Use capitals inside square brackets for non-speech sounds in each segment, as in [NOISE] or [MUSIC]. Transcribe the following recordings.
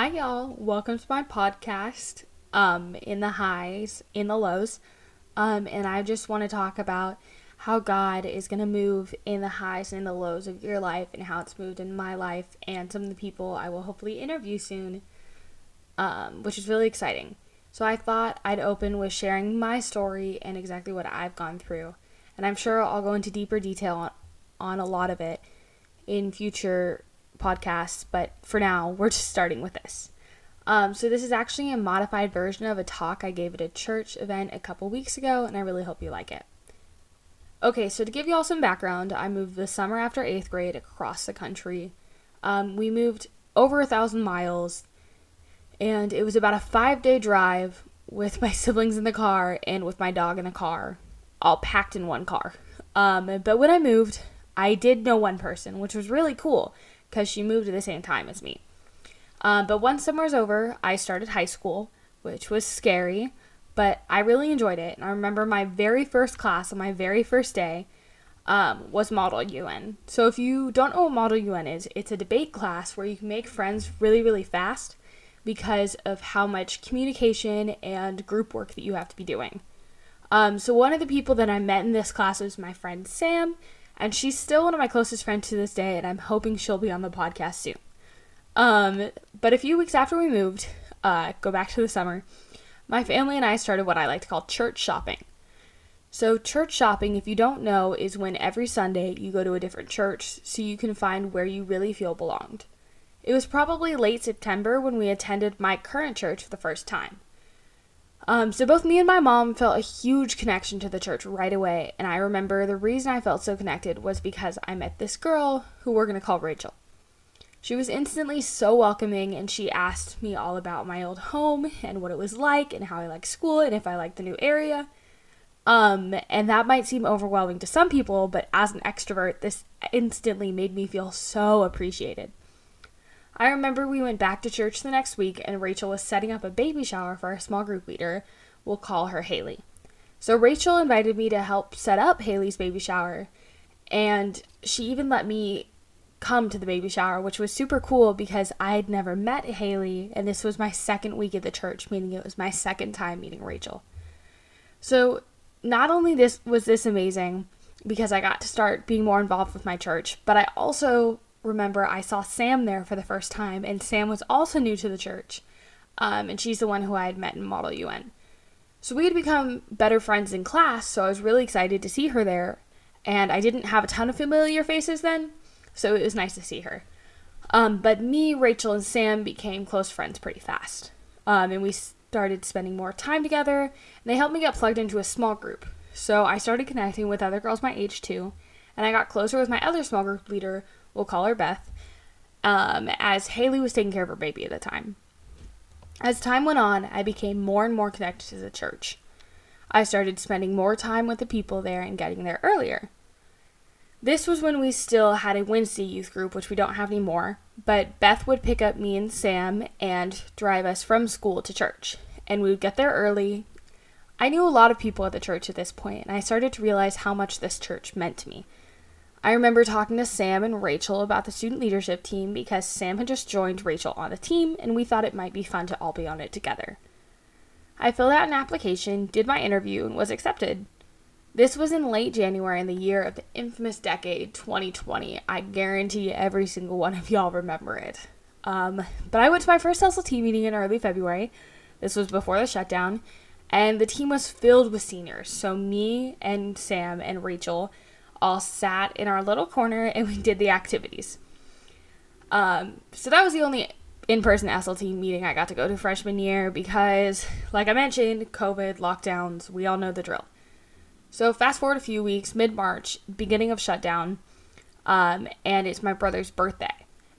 Hi, y'all. Welcome to my podcast. Um, in the highs, in the lows. Um, and I just want to talk about how God is going to move in the highs and in the lows of your life and how it's moved in my life and some of the people I will hopefully interview soon, um, which is really exciting. So I thought I'd open with sharing my story and exactly what I've gone through. And I'm sure I'll go into deeper detail on, on a lot of it in future podcasts, but for now, we're just starting with this. Um, so, this is actually a modified version of a talk I gave at a church event a couple weeks ago, and I really hope you like it. Okay, so to give you all some background, I moved the summer after eighth grade across the country. Um, we moved over a thousand miles, and it was about a five day drive with my [LAUGHS] siblings in the car and with my dog in the car, all packed in one car. Um, but when I moved, I did know one person, which was really cool because she moved at the same time as me. Um, but once summer was over, I started high school, which was scary, but I really enjoyed it. And I remember my very first class on my very first day um, was Model UN. So if you don't know what Model UN is, it's a debate class where you can make friends really, really fast because of how much communication and group work that you have to be doing. Um, so one of the people that I met in this class was my friend Sam, and she's still one of my closest friends to this day, and I'm hoping she'll be on the podcast soon. Um, but a few weeks after we moved, uh, go back to the summer, my family and I started what I like to call church shopping. So, church shopping, if you don't know, is when every Sunday you go to a different church so you can find where you really feel belonged. It was probably late September when we attended my current church for the first time. Um, so both me and my mom felt a huge connection to the church right away, and I remember the reason I felt so connected was because I met this girl who we're gonna call Rachel. She was instantly so welcoming, and she asked me all about my old home and what it was like, and how I liked school, and if I liked the new area. Um, and that might seem overwhelming to some people, but as an extrovert, this instantly made me feel so appreciated. I remember we went back to church the next week and Rachel was setting up a baby shower for our small group leader. We'll call her Haley. So Rachel invited me to help set up Haley's baby shower, and she even let me come to the baby shower, which was super cool because I'd never met Haley, and this was my second week at the church, meaning it was my second time meeting Rachel. So not only this was this amazing because I got to start being more involved with my church, but I also remember I saw Sam there for the first time, and Sam was also new to the church. Um, and she's the one who I had met in Model UN. So we had become better friends in class, so I was really excited to see her there. And I didn't have a ton of familiar faces then, so it was nice to see her. Um, but me, Rachel, and Sam became close friends pretty fast. Um, and we started spending more time together, and they helped me get plugged into a small group. So I started connecting with other girls my age too, and I got closer with my other small group leader, we'll call her Beth, um, as Haley was taking care of her baby at the time. As time went on, I became more and more connected to the church. I started spending more time with the people there and getting there earlier. This was when we still had a Wednesday youth group, which we don't have anymore, but Beth would pick up me and Sam and drive us from school to church, and we would get there early. I knew a lot of people at the church at this point, and I started to realize how much this church meant to me. I remember talking to Sam and Rachel about the student leadership team because Sam had just joined Rachel on the team and we thought it might be fun to all be on it together. I filled out an application, did my interview, and was accepted. This was in late January in the year of the infamous decade 2020. I guarantee every single one of y'all remember it. Um, but I went to my first SLT meeting in early February. This was before the shutdown, and the team was filled with seniors. So, me and Sam and Rachel all sat in our little corner and we did the activities. Um, so that was the only in person SLT meeting I got to go to freshman year because, like I mentioned, COVID, lockdowns, we all know the drill. So, fast forward a few weeks, mid March, beginning of shutdown, um, and it's my brother's birthday.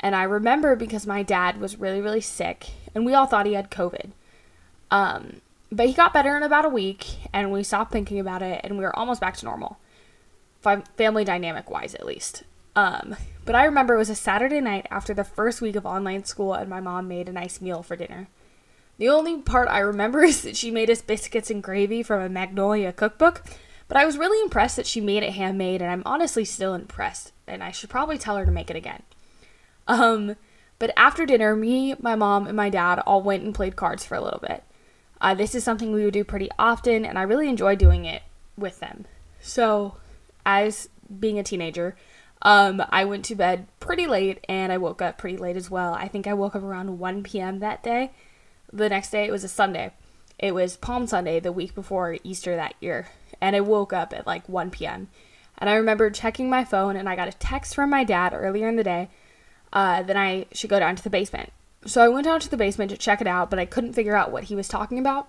And I remember because my dad was really, really sick, and we all thought he had COVID. Um, but he got better in about a week, and we stopped thinking about it, and we were almost back to normal family dynamic wise at least. Um, but I remember it was a Saturday night after the first week of online school, and my mom made a nice meal for dinner. The only part I remember [LAUGHS] is that she made us biscuits and gravy from a Magnolia cookbook, but I was really impressed that she made it handmade, and I'm honestly still impressed, and I should probably tell her to make it again. Um, But after dinner, me, my mom, and my dad all went and played cards for a little bit. Uh, this is something we would do pretty often, and I really enjoy doing it with them. So, as being a teenager, um, I went to bed pretty late and I woke up pretty late as well. I think I woke up around 1 p.m. that day. The next day, it was a Sunday. It was Palm Sunday, the week before Easter that year. And I woke up at like 1 p.m. And I remember checking my phone and I got a text from my dad earlier in the day uh, that I should go down to the basement. So I went down to the basement to check it out, but I couldn't figure out what he was talking about.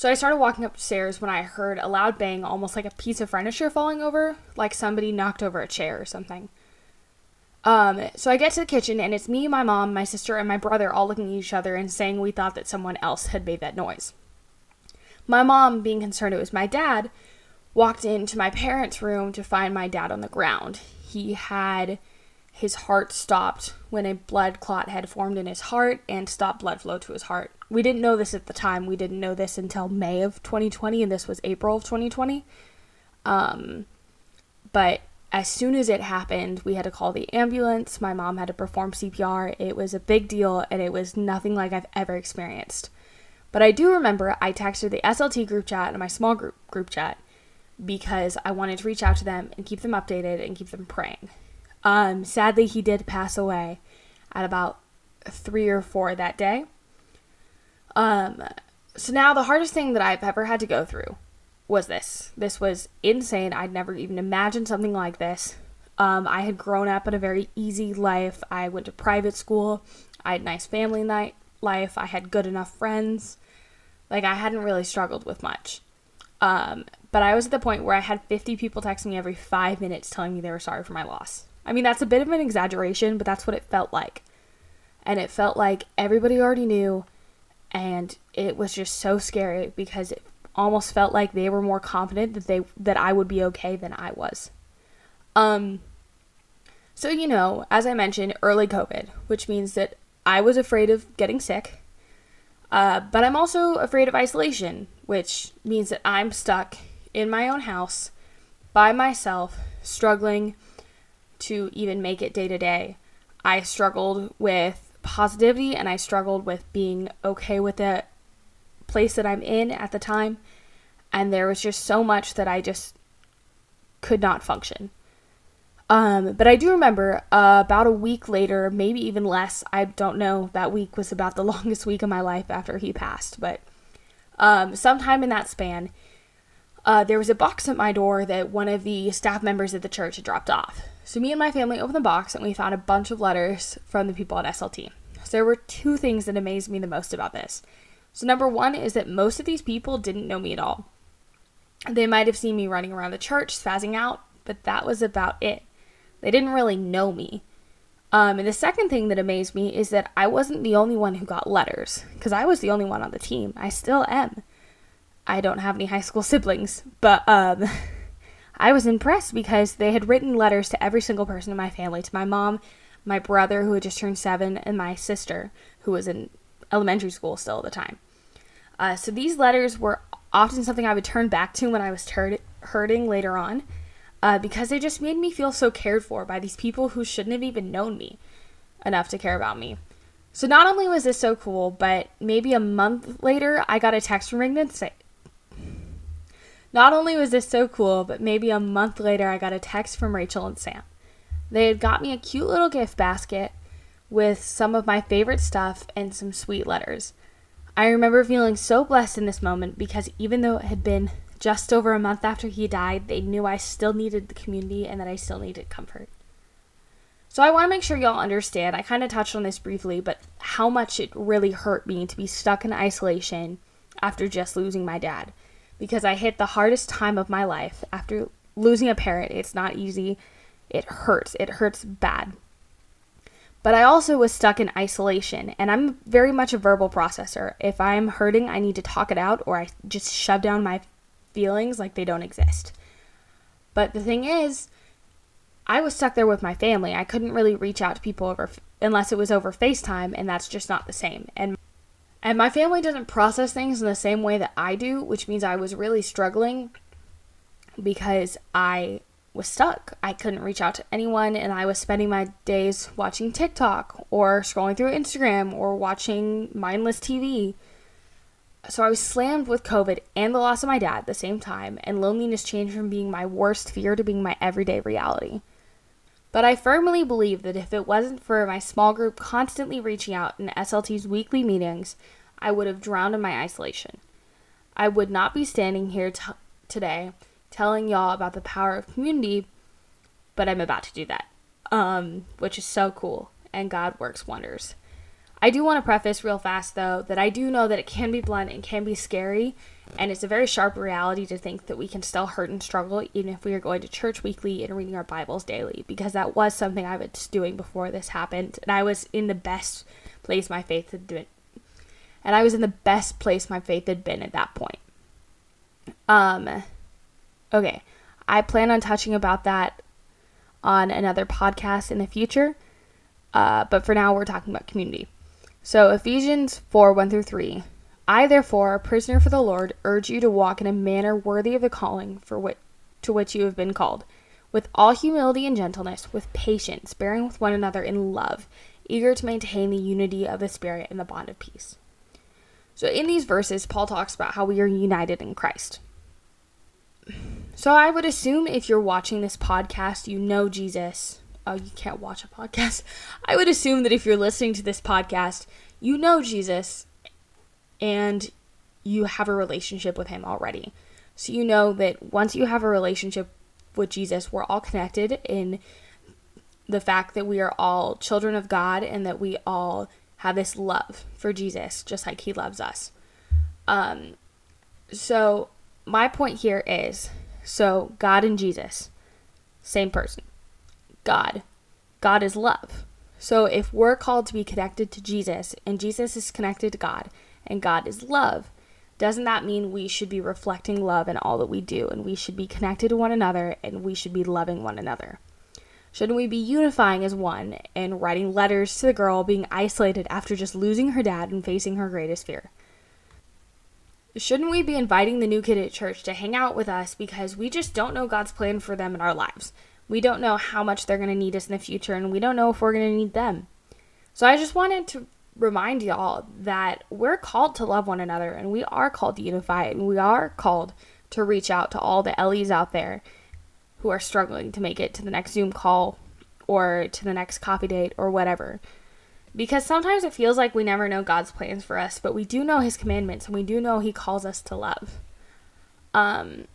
So I started walking upstairs when I heard a loud bang, almost like a piece of furniture falling over, like somebody knocked over a chair or something. Um, so I get to the kitchen and it's me, my mom, my sister, and my brother all looking at each other and saying we thought that someone else had made that noise. My mom, being concerned it was my dad, walked into my parents' room to find my dad on the ground. He had his heart stopped when a blood clot had formed in his heart and stopped blood flow to his heart we didn't know this at the time. We didn't know this until May of 2020, and this was April of 2020. Um, but as soon as it happened, we had to call the ambulance. My mom had to perform CPR. It was a big deal, and it was nothing like I've ever experienced. But I do remember I texted the SLT group chat and my small group group chat because I wanted to reach out to them and keep them updated and keep them praying. Um, sadly, he did pass away at about three or four that day. Um, so now the hardest thing that I've ever had to go through was this. This was insane. I'd never even imagined something like this. Um, I had grown up in a very easy life. I went to private school. I had nice family night life. I had good enough friends. Like I hadn't really struggled with much. Um, but I was at the point where I had 50 people texting me every five minutes telling me they were sorry for my loss. I mean, that's a bit of an exaggeration, but that's what it felt like. And it felt like everybody already knew and it was just so scary because it almost felt like they were more confident that they that I would be okay than I was. Um so you know, as I mentioned, early COVID, which means that I was afraid of getting sick. Uh, but I'm also afraid of isolation, which means that I'm stuck in my own house by myself, struggling to even make it day to day. I struggled with positivity and I struggled with being okay with the place that I'm in at the time. And there was just so much that I just could not function. Um, but I do remember uh, about a week later, maybe even less. I don't know. That week was about the [LAUGHS] longest week of my life after he passed. But um, sometime in that span, uh, there was a box at my door that one of the staff members at the church had dropped off. So me and my family opened the box and we found a bunch of letters from the people at SLT. So there were two things that amazed me the most about this. So number one is that most of these people didn't know me at all. They might have seen me running around the church, spazzing out, but that was about it. They didn't really know me. Um, and the second thing that amazed me is that I wasn't the only one who got letters, because I was the only one on the team. I still am. I don't have any high school [LAUGHS] siblings, but um, [LAUGHS] I was impressed because they had written letters to every single person in my family to my mom, my brother, who had just turned seven, and my sister, who was in elementary school still at the time. Uh, so these letters were often something I would turn back to when I was tur- hurting later on uh, because they just made me feel so cared for by these people who shouldn't have even known me enough to care about me. So not only was this so cool, but maybe a month later, I got a text from Rignan say, not only was this so cool, but maybe a month later I got a text from Rachel and Sam. They had got me a cute little gift basket with some of my favorite stuff and some sweet letters. I remember feeling so blessed in this moment because even though it had been just over a month after he died, they knew I still needed the community and that I still needed comfort. So I want to make sure y'all understand. I kind of touched on this briefly, but how much it really hurt me to be stuck in isolation after just losing my dad because I hit the hardest time of my life after losing a parent. It's not easy. It hurts. It hurts bad. But I also was stuck in isolation, and I'm very much a verbal processor. If I'm hurting, I need to talk it out, or I just shove down my feelings like they don't exist. But the thing is, I was stuck there with my family. I couldn't really reach out to people over unless it was over FaceTime, and that's just not the same. And and my family doesn't process things in the same way that I do, which means I was really struggling because I was stuck. I couldn't reach out to anyone, and I was spending my days watching TikTok or scrolling through Instagram or watching mindless TV. So I was slammed with COVID and the loss of my dad at the same time, and loneliness changed from being my worst fear to being my everyday reality. But I firmly believe that if it wasn't for my small group constantly reaching out in SLT's weekly meetings, I would have drowned in my isolation. I would not be standing here t- today telling y'all about the power of community, but I'm about to do that, um, which is so cool, and God works wonders. I do want to preface real fast, though, that I do know that it can be blunt and can be scary, and it's a very sharp reality to think that we can still hurt and struggle even if we are going to church weekly and reading our Bibles daily, because that was something I was doing before this happened, and I was in the best place my faith had been. And I was in the best place my faith had been at that point. Um, okay, I plan on touching about that on another podcast in the future, uh, but for now we're talking about community. So, Ephesians 4 1 through 3. I, therefore, a prisoner for the Lord, urge you to walk in a manner worthy of the calling for which, to which you have been called, with all humility and gentleness, with patience, bearing with one another in love, eager to maintain the unity of the Spirit in the bond of peace. So, in these verses, Paul talks about how we are united in Christ. So, I would assume if you're watching this podcast, you know Jesus oh, you can't watch a podcast. [LAUGHS] I would assume that if you're listening to this podcast, you know Jesus and you have a relationship with him already. So you know that once you have a relationship with Jesus, we're all connected in the fact that we are all children of God and that we all have this love for Jesus, just like he loves us. Um, so my point here is so God and Jesus, same person. God. God is love. So if we're called to be connected to Jesus and Jesus is connected to God and God is love, doesn't that mean we should be reflecting love in all that we do and we should be connected to one another and we should be loving one another? Shouldn't we be unifying as one and writing letters to the girl being isolated after just losing her dad and facing her greatest fear? Shouldn't we be inviting the new kid at church to hang out with us because we just don't know God's plan for them in our lives? We don't know how much they're going to need us in the future, and we don't know if we're going to need them. So I just wanted to remind y'all that we're called to love one another, and we are called to unify, and we are called to reach out to all the Ellies out there who are struggling to make it to the next Zoom call or to the next coffee date or whatever. Because sometimes it feels like we never know God's plans for us, but we do know His commandments and we do know He calls us to love. Um,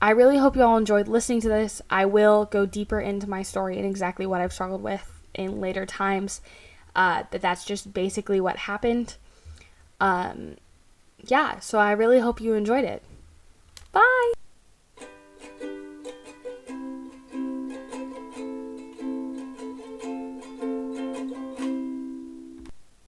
I really hope you all enjoyed listening to this. I will go deeper into my story and exactly what I've struggled with in later times. Uh, that that's just basically what happened. Um, yeah, so I really hope you enjoyed it. Bye.